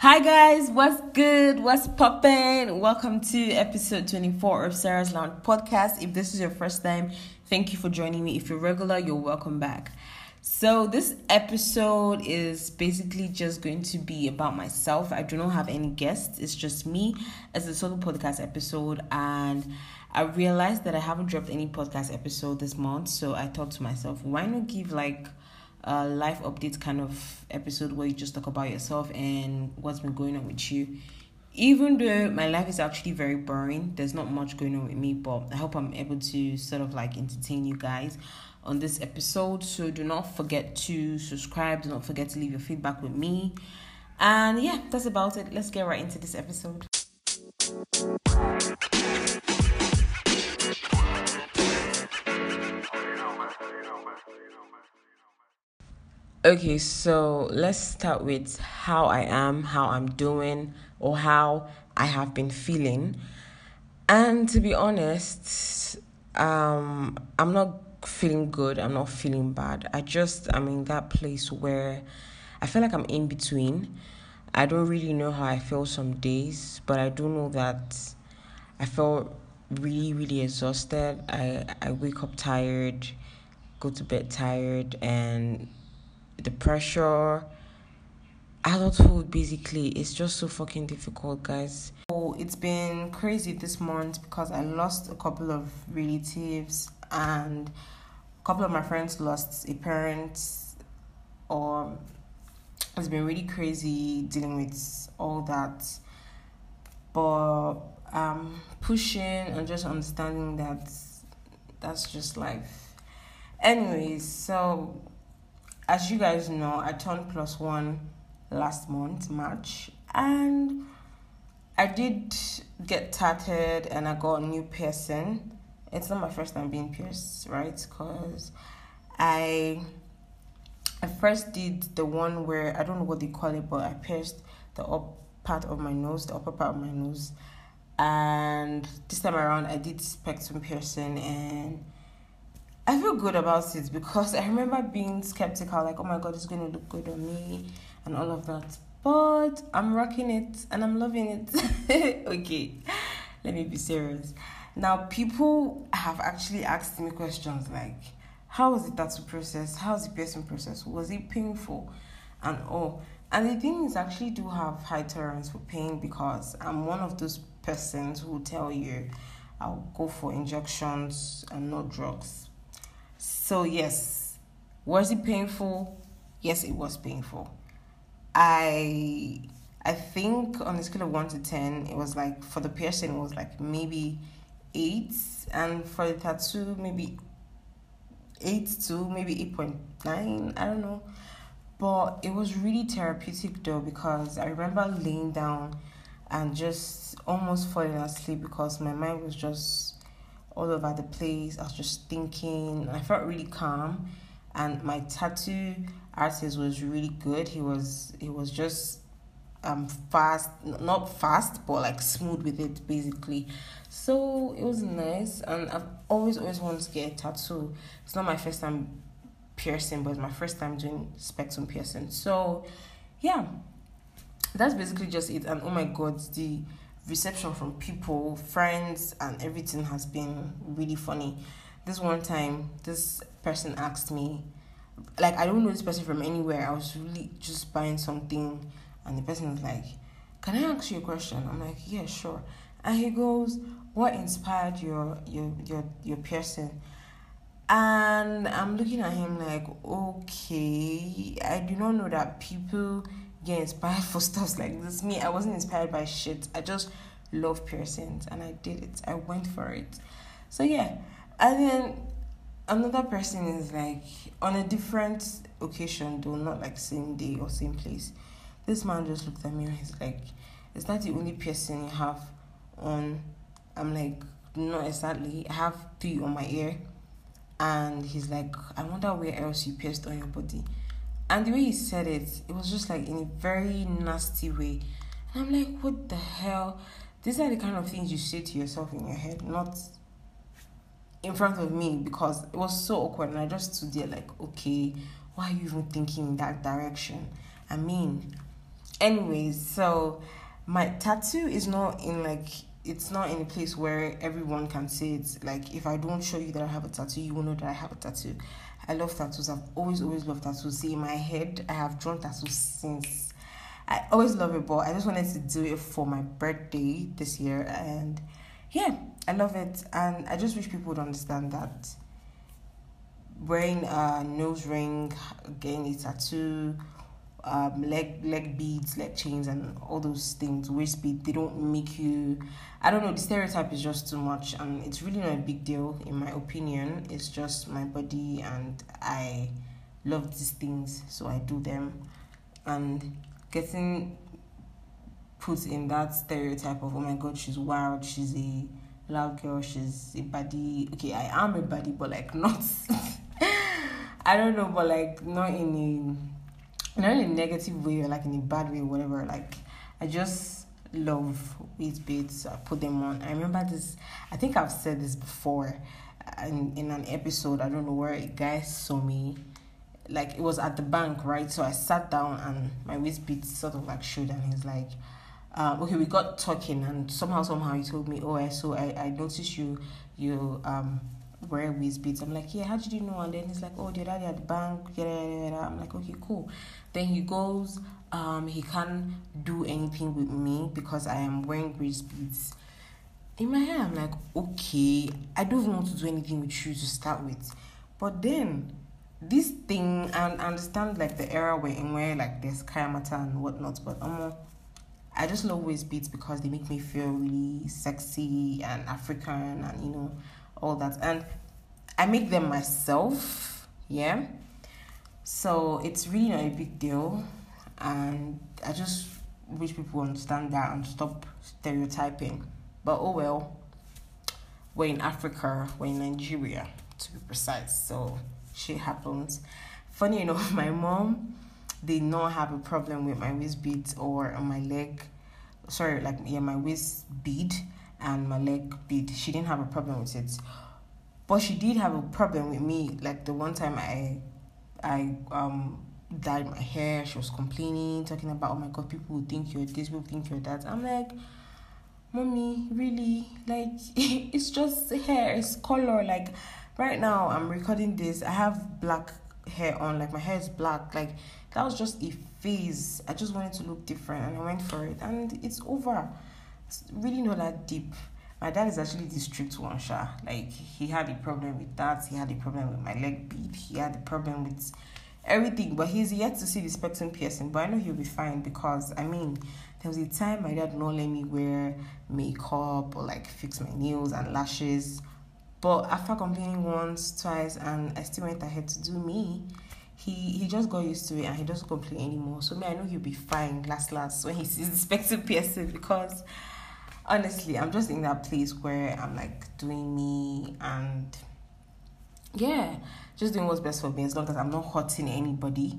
Hi guys, what's good? What's poppin'? Welcome to episode 24 of Sarah's Lounge podcast. If this is your first time, thank you for joining me. If you're regular, you're welcome back. So, this episode is basically just going to be about myself. I do not have any guests, it's just me as a solo podcast episode. And I realized that I haven't dropped any podcast episode this month, so I thought to myself, why not give like a life update kind of episode where you just talk about yourself and what's been going on with you. Even though my life is actually very boring, there's not much going on with me, but I hope I'm able to sort of like entertain you guys on this episode. So do not forget to subscribe, do not forget to leave your feedback with me. And yeah, that's about it. Let's get right into this episode. Okay, so let's start with how I am, how I'm doing, or how I have been feeling. And to be honest, um, I'm not feeling good, I'm not feeling bad. I just I'm in that place where I feel like I'm in between. I don't really know how I feel some days, but I do know that I felt really, really exhausted. I, I wake up tired, go to bed tired, and the pressure. Adulthood basically is just so fucking difficult guys. Oh it's been crazy this month because i lost a couple of relatives and a couple of my friends lost a parent. Or it's been really crazy dealing with all that. But um pushing and just understanding that that's just life. Anyways so as you guys know, I turned plus one last month, March, and I did get tatted and I got a new piercing. It's not my first time being pierced, right? Because I I first did the one where I don't know what they call it, but I pierced the up part of my nose, the upper part of my nose. And this time around I did septum piercing and I feel good about it because I remember being skeptical, like, oh my god, it's going to look good on me and all of that. But I'm rocking it and I'm loving it. okay, let me be serious. Now, people have actually asked me questions like, how was the tattoo process? How's the piercing process? Was it painful? And all. And the thing is, I actually do have high tolerance for pain because I'm one of those persons who tell you I'll go for injections and not drugs so, yes, was it painful? Yes, it was painful. I I think on a scale of 1 to 10, it was like for the piercing, it was like maybe 8, and for the tattoo, maybe 8 to maybe 8.9. I don't know. But it was really therapeutic though because I remember laying down and just almost falling asleep because my mind was just all over the place. I was just thinking. I felt really calm, and my tattoo artist was really good. He was he was just um fast, not fast, but like smooth with it basically. So it was nice, and I've always always wanted to get a tattoo. It's not my first time piercing, but it's my first time doing septum piercing. So yeah, that's basically just it. And oh my god, the reception from people, friends, and everything has been really funny. This one time, this person asked me, like, I don't know this person from anywhere. I was really just buying something, and the person was like, Can I ask you a question? I'm like, Yeah, sure. And he goes, What inspired your your your your piercing? And I'm looking at him like, okay, I do not know that people get inspired for stuff like this. Me, I wasn't inspired by shit. I just love piercings and I did it. I went for it. So yeah. And then another person is like on a different occasion though, not like same day or same place. This man just looked at me and he's like, Is that the only piercing you have on? I'm like, not exactly. I have three on my ear. And he's like, I wonder where else you pierced on your body. And the way he said it, it was just like in a very nasty way. And I'm like, what the hell? These are the kind of things you say to yourself in your head, not in front of me because it was so awkward and I just stood there like, okay, why are you even thinking in that direction? I mean, anyways, so my tattoo is not in like it's not in a place where everyone can see it. Like if I don't show you that I have a tattoo, you will know that I have a tattoo. I love tattoos. I've always always loved tattoos. See in my head, I have drawn tattoos since. I always love it, but I just wanted to do it for my birthday this year, and yeah, I love it, and I just wish people would understand that wearing a nose ring, getting a tattoo, um, leg leg beads, leg chains, and all those things, waist bead, they don't make you. I don't know. The stereotype is just too much, and it's really not a big deal in my opinion. It's just my body, and I love these things, so I do them. And getting put in that stereotype of oh my god, she's wild, she's a loud girl, she's a body. Okay, I am a body, but like not. I don't know, but like not in a not in a negative way or like in a bad way or whatever. Like I just love waist beads. I put them on. I remember this. I think I've said this before, in in an episode. I don't know where a guy saw me. Like it was at the bank, right? So I sat down and my waist beads sort of like showed, and he's like. Um, okay, we got talking, and somehow, somehow, he told me, "Oh, I so I, I noticed you, you um wear waist beads." I'm like, "Yeah, how did you know?" And then he's like, "Oh, your daddy at the bank." I'm like, "Okay, cool." Then he goes, um, he can't do anything with me because I am wearing waist beads. In my head, I'm like, okay, I don't even want to do anything with you to start with. But then this thing and I understand like the era we're in where like there's kayamata and whatnot, but um I just love waist beads because they make me feel really sexy and African and you know all that. And I make them myself, yeah. So it's really not a big deal, and I just wish people understand that and stop stereotyping. But oh well, we're in Africa, we're in Nigeria to be precise, so shit happens. Funny enough, my mom did not have a problem with my waist beads or on my leg. Sorry, like yeah, my waist bead and my leg bead. She didn't have a problem with it. But she did have a problem with me, like the one time I I um dyed my hair. She was complaining, talking about, oh my god, people will think you're this, people think you're that. I'm like, mommy, really? Like, it's just hair, it's color. Like, right now, I'm recording this. I have black hair on, like, my hair is black. Like, that was just a phase. I just wanted to look different and I went for it. And it's over. Really not that deep. My dad is actually the strict one, Sha. Like he had a problem with that. He had a problem with my leg bead. He had a problem with everything. But he's yet to see the septum piercing. But I know he'll be fine because I mean, there was a time my dad not let me wear makeup or like fix my nails and lashes. But after complaining once, twice, and I still went ahead to do me, he he just got used to it and he doesn't complain anymore. So me, I know he'll be fine last last when he sees the septum piercing because honestly, I'm just in that place where I'm like doing me and yeah, just doing what's best for me as long as I'm not hurting anybody.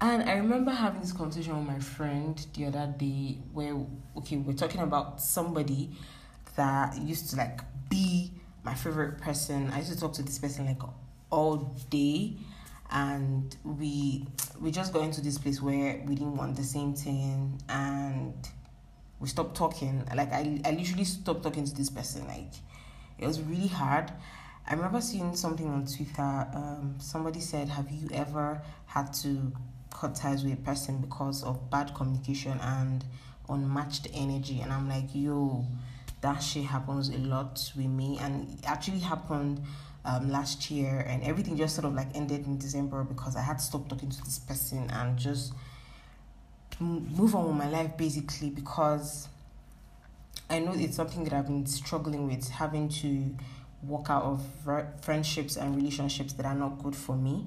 And I remember having this conversation with my friend the other day where okay, we're talking about somebody that used to like be my favorite person. I used to talk to this person like all day and we we just got into this place where we didn't want the same thing and we stopped talking. Like I, I literally stopped talking to this person. Like it was really hard. I remember seeing something on Twitter. Um, somebody said, "Have you ever had to cut ties with a person because of bad communication and unmatched energy?" And I'm like, "Yo, that shit happens a lot with me, and it actually happened." Um, last year and everything just sort of like ended in December because I had to stop talking to this person and just move on with my life basically because I know it's something that I've been struggling with having to walk out of friendships and relationships that are not good for me.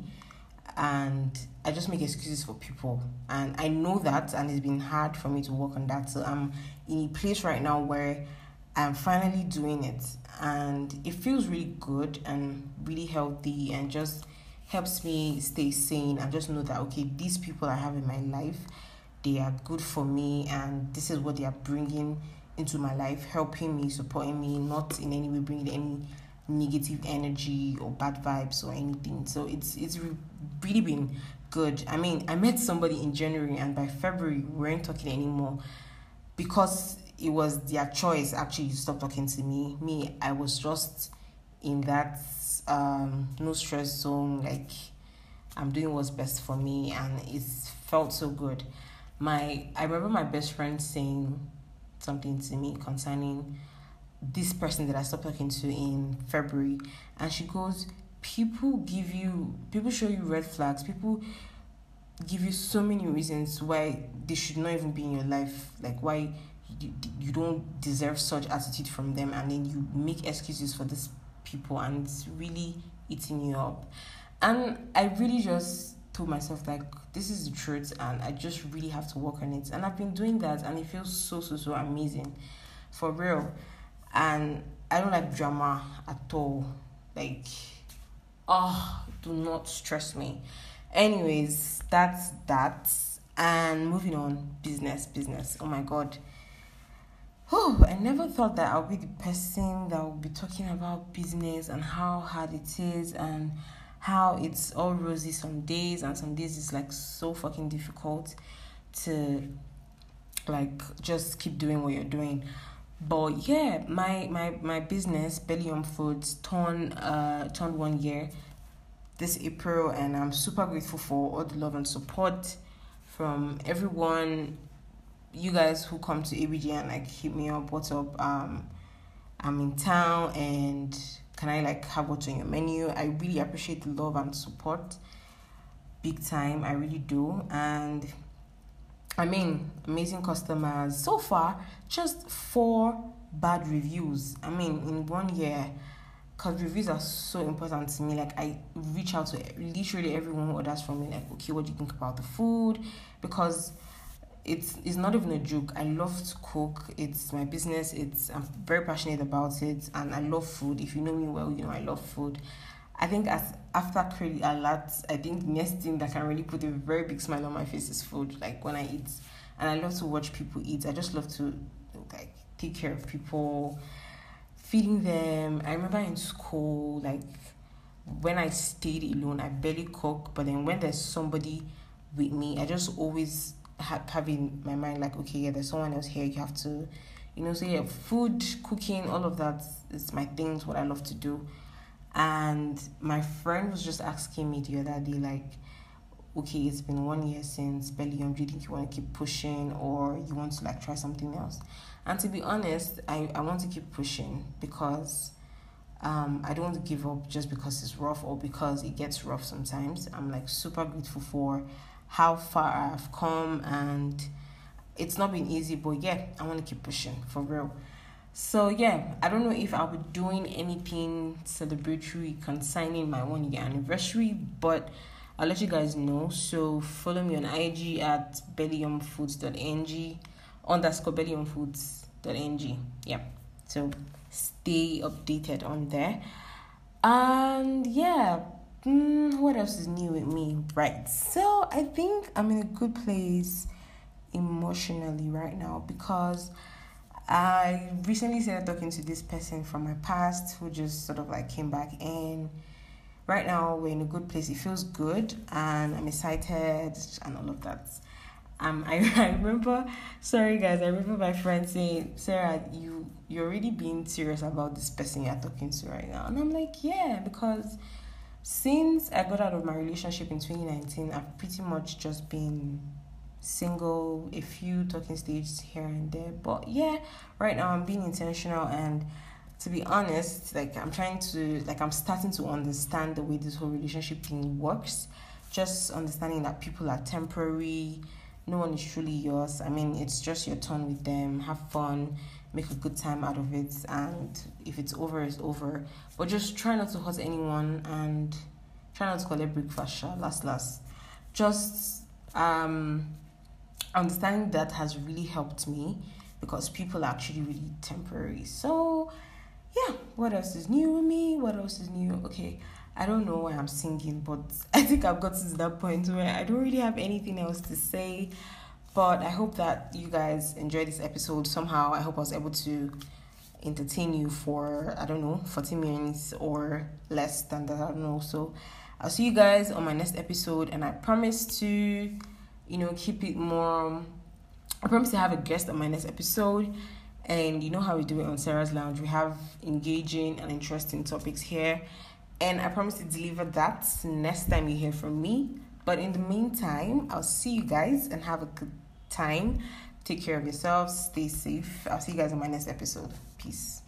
And I just make excuses for people. And I know that and it's been hard for me to work on that. So I'm in a place right now where I'm finally doing it. And it feels really good and really healthy and just helps me stay sane. And just know that okay these people I have in my life they are good for me and this is what they are bringing into my life helping me supporting me not in any way bringing any negative energy or bad vibes or anything so it's it's really been good. I mean, I met somebody in January, and by February, we weren't talking anymore because it was their choice actually to stop talking to me. Me, I was just in that um, no stress zone, like I'm doing what's best for me, and it felt so good. My I remember my best friend saying something to me concerning this person that I stopped talking to in February, and she goes, People give you, people show you red flags, people give you so many reasons why they should not even be in your life, like why you, you don't deserve such attitude from them, and then you make excuses for these people, and it's really eating you up. And I really just told myself like this is the truth and I just really have to work on it. And I've been doing that and it feels so so so amazing. For real. And I don't like drama at all. Like oh do not stress me. Anyways, that's that. And moving on, business, business. Oh my god. Oh, I never thought that I'll be the person that will be talking about business and how hard it is and how it's all rosy some days and some days it's like so fucking difficult to like just keep doing what you're doing. But yeah my my my business Bellyum Foods turned uh turned one year this april and i'm super grateful for all the love and support from everyone you guys who come to abg and like hit me up what's up um i'm in town and can I like have what's on your menu? I really appreciate the love and support. Big time, I really do. And I mean, amazing customers. So far, just four bad reviews. I mean, in one year, because reviews are so important to me. Like, I reach out to literally everyone who orders from me, like, okay, what do you think about the food? Because it's it's not even a joke. I love to cook. It's my business. It's I'm very passionate about it, and I love food. If you know me well, you know I love food. I think as after a lot, I think next thing that can really put a very big smile on my face is food. Like when I eat, and I love to watch people eat. I just love to like take care of people, feeding them. I remember in school, like when I stayed alone, I barely cook. But then when there's somebody with me, I just always ha- having my mind like okay yeah there's someone else here you have to you know so yeah food cooking all of that is my things what i love to do and my friend was just asking me the other day like okay it's been one year since belly do you think you want to keep pushing or you want to like try something else and to be honest i, I want to keep pushing because um, I don't give up just because it's rough or because it gets rough sometimes. I'm like super grateful for how far I've come and it's not been easy, but yeah, I want to keep pushing for real. So yeah, I don't know if I'll be doing anything celebratory concerning my one year anniversary, but I'll let you guys know. So follow me on IG at bellyumfoods.ng underscore bellyumfoods.ng. Yeah. So stay updated on there. And yeah, Mm, what else is new with me? Right. So I think I'm in a good place emotionally right now because I recently started talking to this person from my past who just sort of like came back in. Right now we're in a good place. It feels good and I'm excited and all of that. Um, I, I remember, sorry guys, I remember my friend saying, Sarah, you you're really being serious about this person you're talking to right now, and I'm like, yeah, because since I got out of my relationship in 2019, I've pretty much just been single, a few talking stages here and there. But yeah, right now I'm being intentional and to be honest, like I'm trying to like I'm starting to understand the way this whole relationship thing works. Just understanding that people are temporary, no one is truly yours. I mean, it's just your turn with them. Have fun make a good time out of it and if it's over it's over. But just try not to hurt anyone and try not to call it breakfast last last. Just um understanding that has really helped me because people are actually really temporary. So yeah what else is new with me? What else is new? Okay I don't know why I'm singing, but I think I've got to that point where I don't really have anything else to say. But I hope that you guys enjoyed this episode somehow. I hope I was able to entertain you for I don't know 40 minutes or less than that. I don't know. So I'll see you guys on my next episode, and I promise to, you know, keep it more. I promise to have a guest on my next episode. And you know how we do it on Sarah's Lounge. We have engaging and interesting topics here. And I promise to deliver that next time you hear from me. But in the meantime, I'll see you guys and have a good time. Take care of yourselves. Stay safe. I'll see you guys in my next episode. Peace.